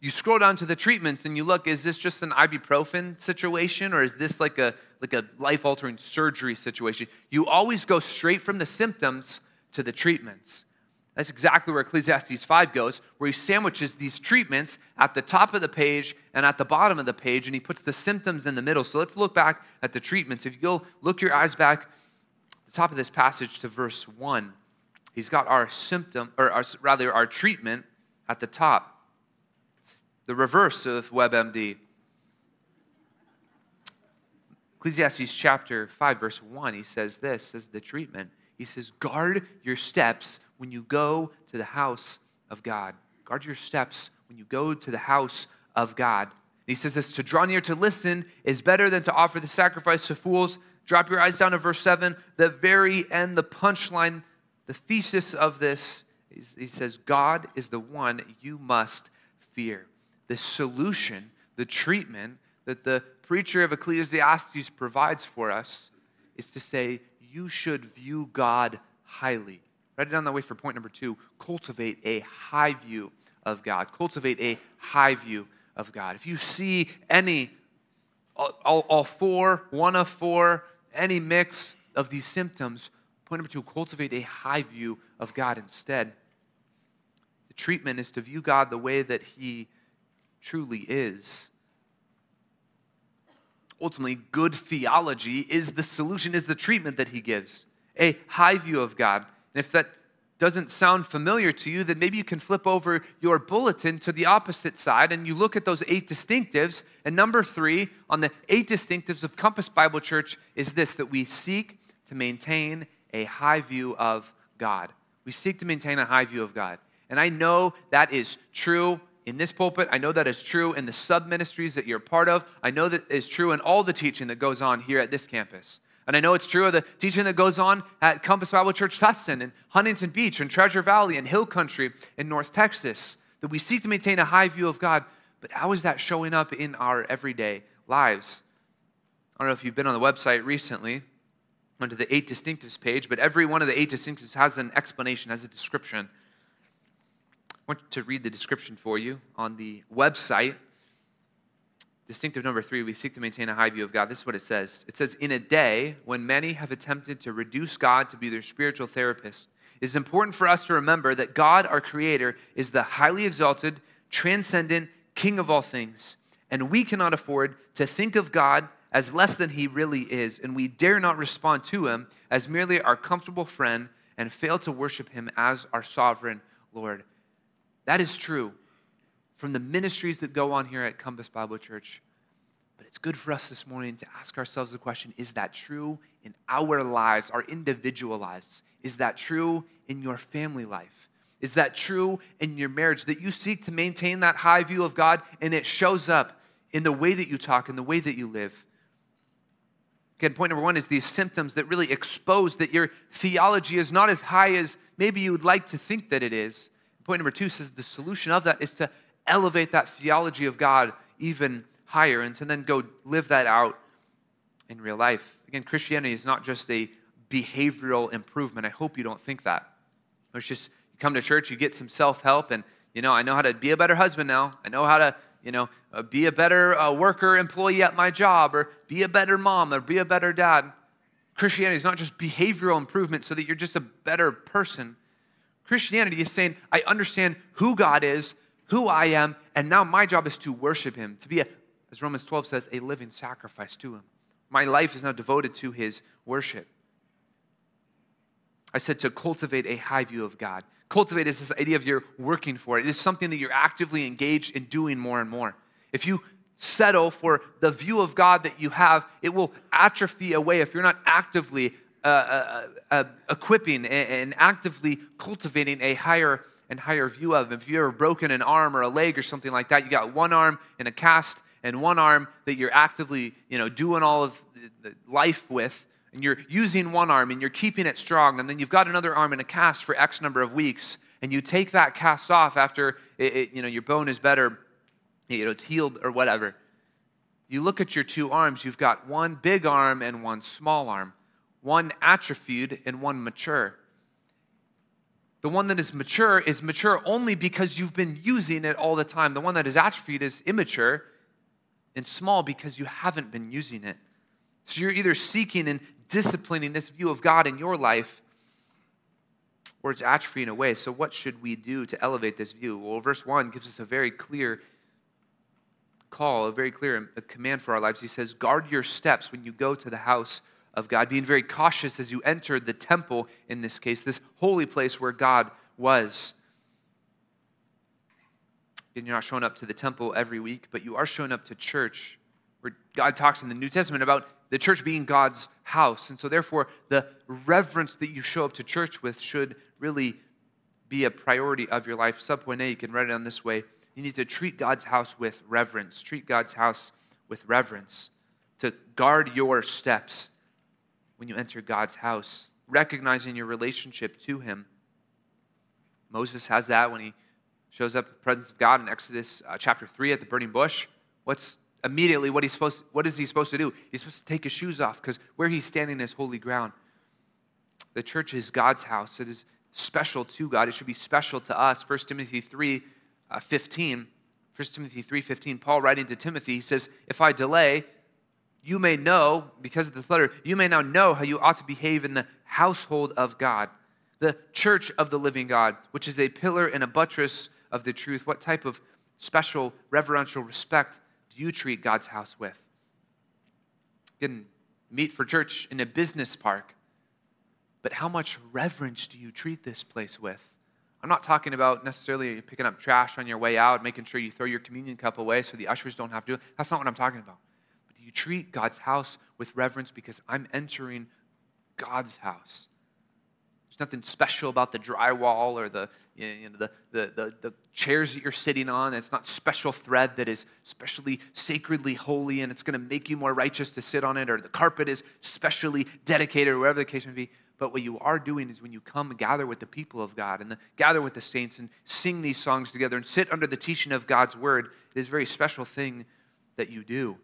You scroll down to the treatments and you look, is this just an ibuprofen situation or is this like a like a life-altering surgery situation? You always go straight from the symptoms to the treatments. That's exactly where Ecclesiastes 5 goes, where he sandwiches these treatments at the top of the page and at the bottom of the page, and he puts the symptoms in the middle. So let's look back at the treatments. If you go look your eyes back the top of this passage to verse 1, he's got our symptom, or our, rather our treatment at the top. It's the reverse of WebMD. Ecclesiastes chapter 5, verse 1, he says this, says the treatment. He says, guard your steps when you go to the house of God. Guard your steps when you go to the house of God. And he says this to draw near to listen is better than to offer the sacrifice to fools. Drop your eyes down to verse 7. The very end, the punchline, the thesis of this, he says, God is the one you must fear. The solution, the treatment that the preacher of Ecclesiastes provides for us is to say, you should view God highly. Write it down that way for point number two. Cultivate a high view of God. Cultivate a high view of God. If you see any, all, all, all four, one of four, any mix of these symptoms, point number two, cultivate a high view of God instead. The treatment is to view God the way that He truly is. Ultimately, good theology is the solution, is the treatment that He gives. A high view of God. And if that doesn't sound familiar to you, then maybe you can flip over your bulletin to the opposite side and you look at those eight distinctives. And number three on the eight distinctives of Compass Bible Church is this that we seek to maintain a high view of God. We seek to maintain a high view of God. And I know that is true in this pulpit. I know that is true in the sub ministries that you're part of. I know that is true in all the teaching that goes on here at this campus. And I know it's true of the teaching that goes on at Compass Bible Church Tustin and Huntington Beach and Treasure Valley and Hill Country in North Texas, that we seek to maintain a high view of God. But how is that showing up in our everyday lives? I don't know if you've been on the website recently, onto the eight distinctives page, but every one of the eight distinctives has an explanation, has a description. I want to read the description for you on the website distinctive number three, we seek to maintain a high view of God. This is what it says it says, In a day when many have attempted to reduce God to be their spiritual therapist, it is important for us to remember that God, our Creator, is the highly exalted, transcendent King of all things. And we cannot afford to think of God as less than He really is, and we dare not respond to Him as merely our comfortable friend and fail to worship Him as our sovereign Lord. That is true from the ministries that go on here at Compass Bible Church. But it's good for us this morning to ask ourselves the question is that true in our lives, our individual lives? Is that true in your family life? Is that true in your marriage? That you seek to maintain that high view of God and it shows up in the way that you talk, in the way that you live? Again, point number one is these symptoms that really expose that your theology is not as high as maybe you would like to think that it is. Point number two says the solution of that is to elevate that theology of God even higher and to then go live that out in real life. Again, Christianity is not just a behavioral improvement. I hope you don't think that. It's just you come to church, you get some self help, and You know, I know how to be a better husband now. I know how to, you know, uh, be a better uh, worker, employee at my job, or be a better mom, or be a better dad. Christianity is not just behavioral improvement so that you're just a better person. Christianity is saying, I understand who God is, who I am, and now my job is to worship Him, to be, a, as Romans 12 says, a living sacrifice to Him. My life is now devoted to His worship. I said to cultivate a high view of God. Cultivate is this idea of you're working for it. It is something that you're actively engaged in doing more and more. If you settle for the view of God that you have, it will atrophy away if you're not actively uh, uh, uh, equipping and, actively cultivating a higher and higher view of. If you've ever broken an arm or a leg or something like that, you got one arm in a cast and one arm that you're actively, you know, doing all of life with, and you're using one arm and you're keeping it strong, and then you've got another arm in a cast for X number of weeks, and you take that cast off after it, it, you know your bone is better, you know, it's healed or whatever. You look at your two arms, you've got one big arm and one small arm, one atrophied and one mature. The one that is mature is mature only because you've been using it all the time. The one that is atrophied is immature and small because you haven't been using it. So you're either seeking and disciplining this view of God in your life or it's atrophying away. So, what should we do to elevate this view? Well, verse 1 gives us a very clear call, a very clear command for our lives. He says, Guard your steps when you go to the house of God, being very cautious as you enter the temple, in this case, this holy place where God was. And you're not showing up to the temple every week, but you are showing up to church where God talks in the New Testament about the church being God's house. And so, therefore, the reverence that you show up to church with should really be a priority of your life. Sub point A, you can write it down this way. You need to treat God's house with reverence. Treat God's house with reverence. To guard your steps when you enter God's house, recognizing your relationship to Him. Moses has that when he shows up in the presence of God in Exodus uh, chapter 3 at the burning bush. What's immediately what he's supposed what is he supposed to do? He's supposed to take his shoes off because where he's standing is holy ground. The church is God's house. It is special to God. It should be special to us. 1 Timothy 3 uh, 15. 1 Timothy 3 15, Paul writing to Timothy, he says, If I delay, you may know, because of this letter, you may now know how you ought to behave in the household of God, the church of the living God, which is a pillar and a buttress of the truth. What type of special reverential respect do you treat God's house with? You can meet for church in a business park, but how much reverence do you treat this place with? I'm not talking about necessarily picking up trash on your way out, making sure you throw your communion cup away so the ushers don't have to do it. That's not what I'm talking about. But do you treat God's house with reverence because I'm entering God's house? There's nothing special about the drywall or the, you know, the, the, the, the, chairs that you're sitting on. It's not special thread that is specially sacredly holy and it's going to make you more righteous to sit on it, or the carpet is specially dedicated, or whatever the case may be. But what you are doing is when you come gather with the people of God and the, gather with the saints and sing these songs together and sit under the teaching of God's word, it is a very special thing that you do.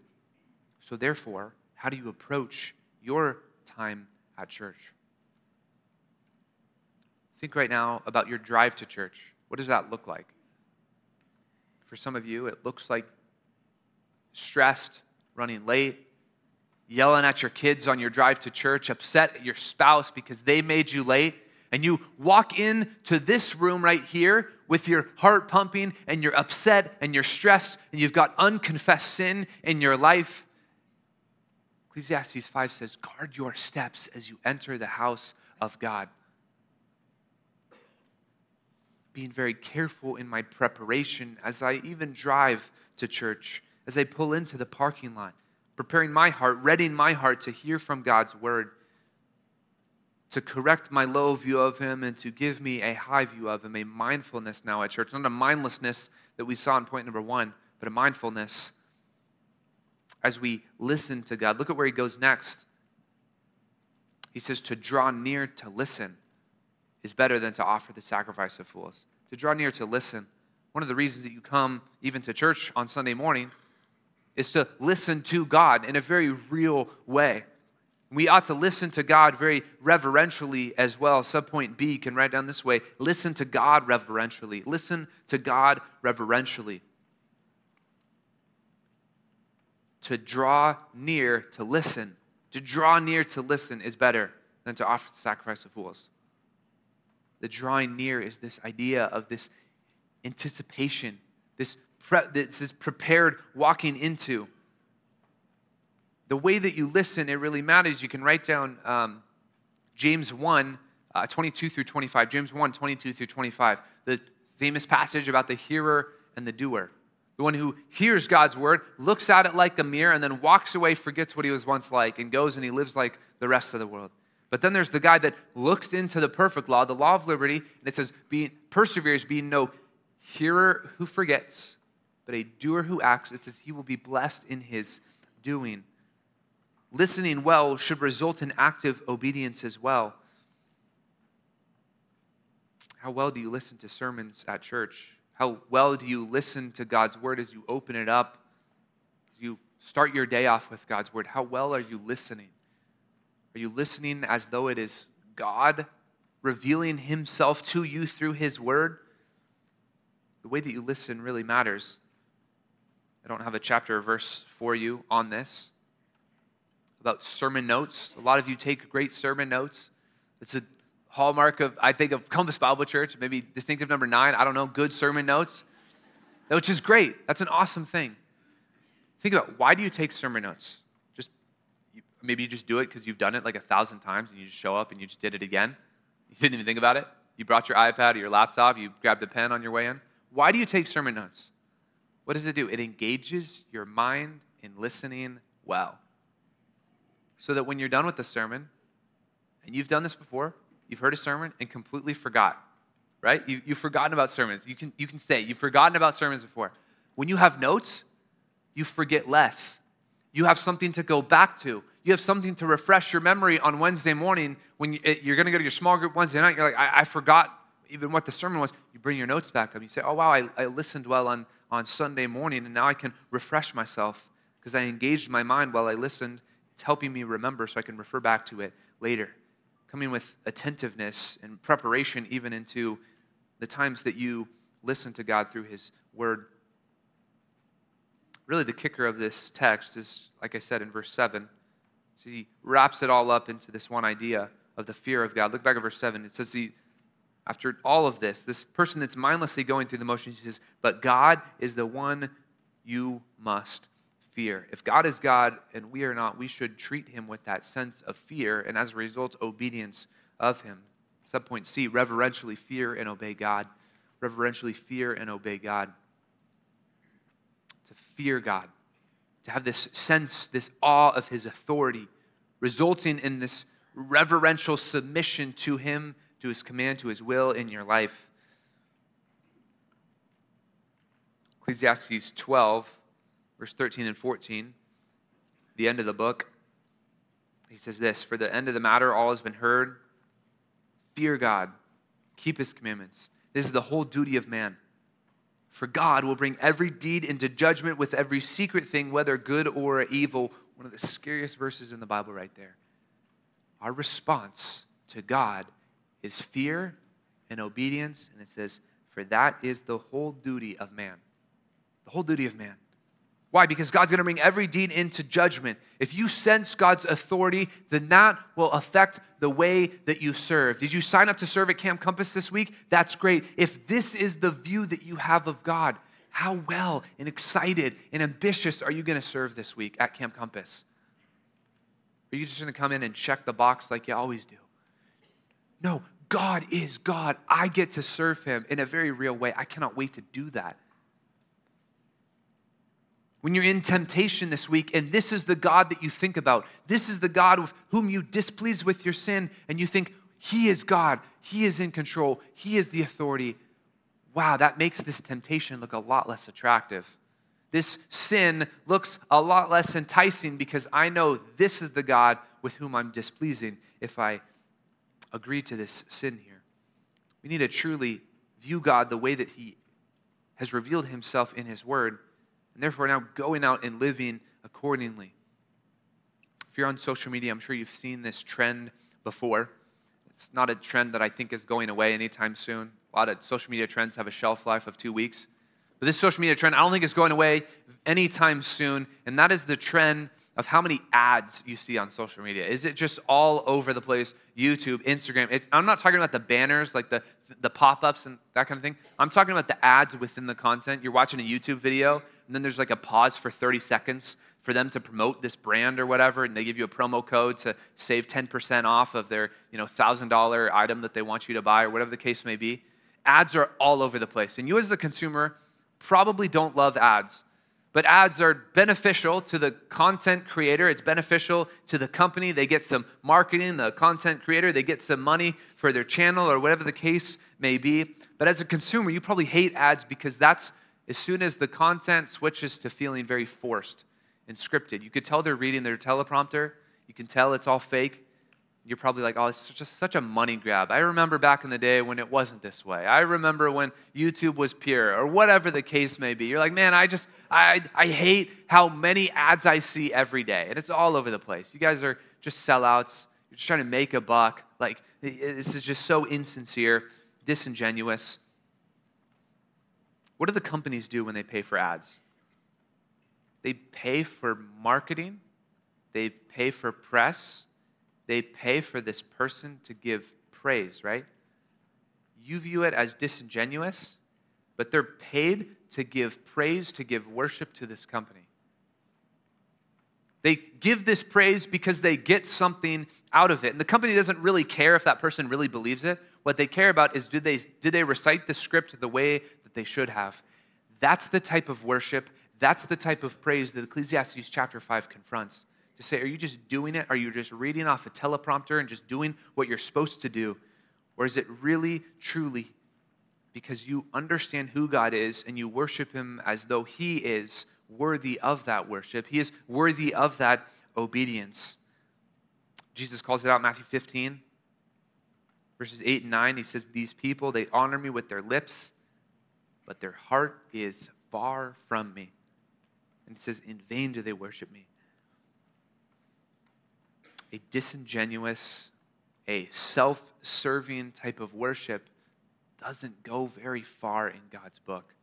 So, therefore, how do you approach your time at church? Think right now about your drive to church. What does that look like? For some of you, it looks like stressed, running late, yelling at your kids on your drive to church, upset at your spouse because they made you late, and you walk into this room right here with your heart pumping and you're upset and you're stressed and you've got unconfessed sin in your life. Ecclesiastes 5 says, Guard your steps as you enter the house of God being very careful in my preparation as I even drive to church, as I pull into the parking lot, preparing my heart, readying my heart to hear from God's word, to correct my low view of Him and to give me a high view of Him, a mindfulness now at church. Not a mindlessness that we saw in point number one, but a mindfulness as we listen to God. Look at where He goes next. He says to draw near to listen is better than to offer the sacrifice of fools. To draw near to listen. One of the reasons that you come even to church on Sunday morning is to listen to God in a very real way. We ought to listen to God very reverentially as well. Subpoint B can write down this way listen to God reverentially. Listen to God reverentially. To draw near to listen. To draw near to listen is better than to offer the sacrifice of fools. The drawing near is this idea of this anticipation, this, pre- this is prepared walking into the way that you listen, it really matters. You can write down um, James 1, uh, 22 through 25. James 1, 22 through 25. The famous passage about the hearer and the doer. The one who hears God's word, looks at it like a mirror, and then walks away, forgets what he was once like, and goes and he lives like the rest of the world. But then there's the guy that looks into the perfect law, the law of liberty, and it says, being, perseveres, being no hearer who forgets, but a doer who acts. It says he will be blessed in his doing listening well should result in active obedience as well. How well do you listen to sermons at church? How well do you listen to God's word as you open it up? As you start your day off with God's word, how well are you listening? Are you listening as though it is God revealing himself to you through his word? The way that you listen really matters. I don't have a chapter or verse for you on this about sermon notes. A lot of you take great sermon notes. It's a hallmark of, I think, of Compass Bible Church, maybe distinctive number nine, I don't know, good sermon notes, which is great. That's an awesome thing. Think about why do you take sermon notes? Maybe you just do it because you've done it like a thousand times and you just show up and you just did it again. You didn't even think about it. You brought your iPad or your laptop, you grabbed a pen on your way in. Why do you take sermon notes? What does it do? It engages your mind in listening well so that when you're done with the sermon, and you've done this before, you've heard a sermon and completely forgot, right? You, have forgotten about sermons. You can, you can say, you've forgotten about sermons before. When you have notes, you forget less. You have something to go back to. You have something to refresh your memory on Wednesday morning when you, are going to go to your small group Wednesday night. You're like, I, I, forgot even what the sermon was. You bring your notes back up. You say, oh, wow, I, I listened well on, on Sunday morning, and now I can refresh myself because I engaged my mind while I listened it's helping me remember so I can refer back to it later. Coming with attentiveness and preparation, even into the times that you listen to God through His Word. Really, the kicker of this text is, like I said in verse 7, so he wraps it all up into this one idea of the fear of God. Look back at verse 7. It says, he, after all of this, this person that's mindlessly going through the motions, he says, But God is the one you must fear. If God is God and we are not, we should treat him with that sense of fear and as a result, obedience of him. Subpoint C reverentially fear and obey God. Reverentially fear and obey God. To fear God, to have this sense, this awe of his authority, resulting in this reverential submission to him, to his command, to his will in your life. Ecclesiastes 12 verse 13 and 14, the end of the book. He says this For the end of the matter, all has been heard. Fear God, keep his commandments. This is the whole duty of man. For God will bring every deed into judgment with every secret thing, whether good or evil. One of the scariest verses in the Bible, right there. Our response to God is fear and obedience. And it says, For that is the whole duty of man. The whole duty of man. Why? Because God's going to bring every deed into judgment. If you sense God's authority, then that will affect the way that you serve. Did you sign up to serve at Camp Compass this week? That's great. If this is the view that you have of God, how well and excited and ambitious are you going to serve this week at Camp Compass? Are you just going to come in and check the box like you always do? No, God is God. I get to serve Him in a very real way. I cannot wait to do that when you're in temptation this week and this is the God that you think about, this is the God with whom you displease with your sin, and you think, He is God, He is in control, He is the authority. Wow, that makes this temptation look a lot less attractive. This sin looks a lot less enticing because I know this is the God with whom I'm displeasing if I agree to this sin here. We need to truly view God the way that He has revealed Himself in His Word and therefore now going out and living accordingly. If you're on social media, I'm sure you've seen this trend before. It's not a trend that I think is going away anytime soon. A lot of social media trends have a shelf life of two weeks. But this social media trend, I don't think is going away anytime soon. And that is the trend of how many ads you see on social media. Is it just all over the place? YouTube, Instagram. It's, I'm not talking about the banners, like the, the pop ups and that kind of thing. I'm talking about the ads within the content. You're watching a YouTube video, and then there's like a pause for 30 seconds for them to promote this brand or whatever, and they give you a promo code to save 10% off of their you know, $1,000 item that they want you to buy or whatever the case may be. Ads are all over the place. And you, as the consumer, probably don't love ads. But ads are beneficial to the content creator. It's beneficial to the company. They get some marketing, the content creator, they get some money for their channel or whatever the case may be. But as a consumer, you probably hate ads because that's as soon as the content switches to feeling very forced and scripted. You could tell they're reading their teleprompter, you can tell it's all fake you're probably like, oh, it's just such a money grab. I remember back in the day when it wasn't this way. I remember when YouTube was pure or whatever the case may be. You're like, man, I just, I, I hate how many ads I see every day. And it's all over the place. You guys are just sellouts. You're just trying to make a buck. Like, this is just so insincere, disingenuous. What do the companies do when they pay for ads? They pay for marketing, they pay for press they pay for this person to give praise, right? You view it as disingenuous, but they're paid to give praise, to give worship to this company. They give this praise because they get something out of it. And the company doesn't really care if that person really believes it. What they care about is do they, do they recite the script the way that they should have? That's the type of worship, that's the type of praise that Ecclesiastes chapter 5 confronts to say, are you just doing it? Are you just reading off a teleprompter and just doing what you're supposed to do? Or is it really, truly because you understand who God is and you worship Him as though He is worthy of that worship? He is worthy of that obedience. Jesus calls it out in Matthew 15, verses 8 and 9. He says, These people, they honor me with their lips, but their heart is far from me. And he says, In vain do they worship me a disingenuous, a self serving type of worship doesn't go very far in God's book.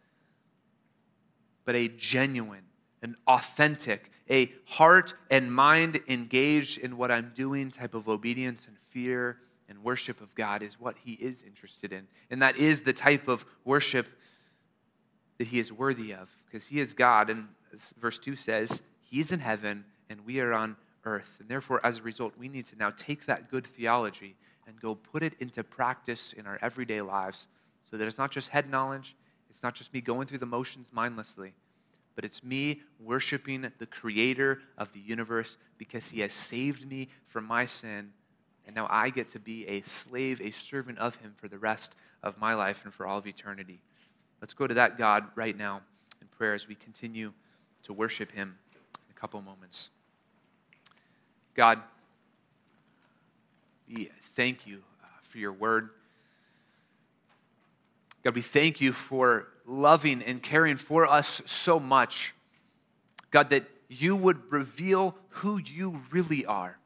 But a genuine, an authentic, a heart and mind engaged in what I'm doing type of obedience and fear and worship of God is what He is interested in. And that is the type of worship that He is worthy of because He is God. And verse 2 says, He is in heaven and we are on earth. And therefore, as a result, we need to now take that good theology and go put it into practice in our everyday lives so that it's not just head knowledge, it's not just me going through the motions mindlessly, but it's me worshiping the creator of the universe because he has saved me from my sin. And now I get to be a slave, a servant of him for the rest of my life and for all of eternity. Let's go to that God right now in prayer as we continue to worship him in a couple moments. God, we thank you uh, for your word. God, we thank you for loving and caring for us so much. God, that you would reveal who you really are.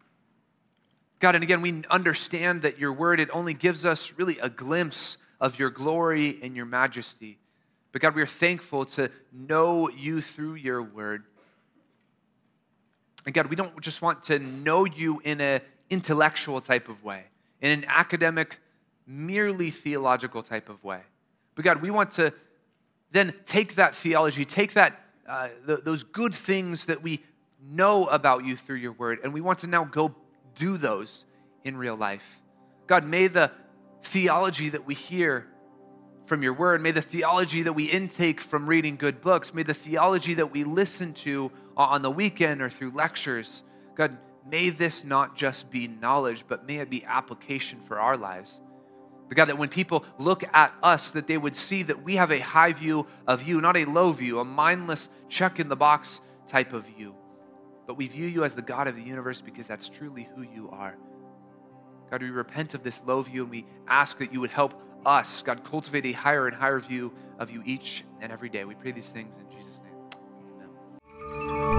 God, and again, we understand that your word, it only gives us really a glimpse of your glory and your majesty. But God, we are thankful to know you through your word. And God, we don't just want to know you in an intellectual type of way, in an academic, merely theological type of way. But God, we want to then take that theology, take that uh, those good things that we know about you through your word, and we want to now go do those in real life. God, may the theology that we hear from your word, may the theology that we intake from reading good books, may the theology that we listen to on the weekend or through lectures. God, may this not just be knowledge, but may it be application for our lives. But God, that when people look at us, that they would see that we have a high view of you, not a low view, a mindless check in the box type of you. But we view you as the God of the universe because that's truly who you are. God, we repent of this low view and we ask that you would help us. God, cultivate a higher and higher view of you each and every day. We pray these things in Jesus' name. Amen.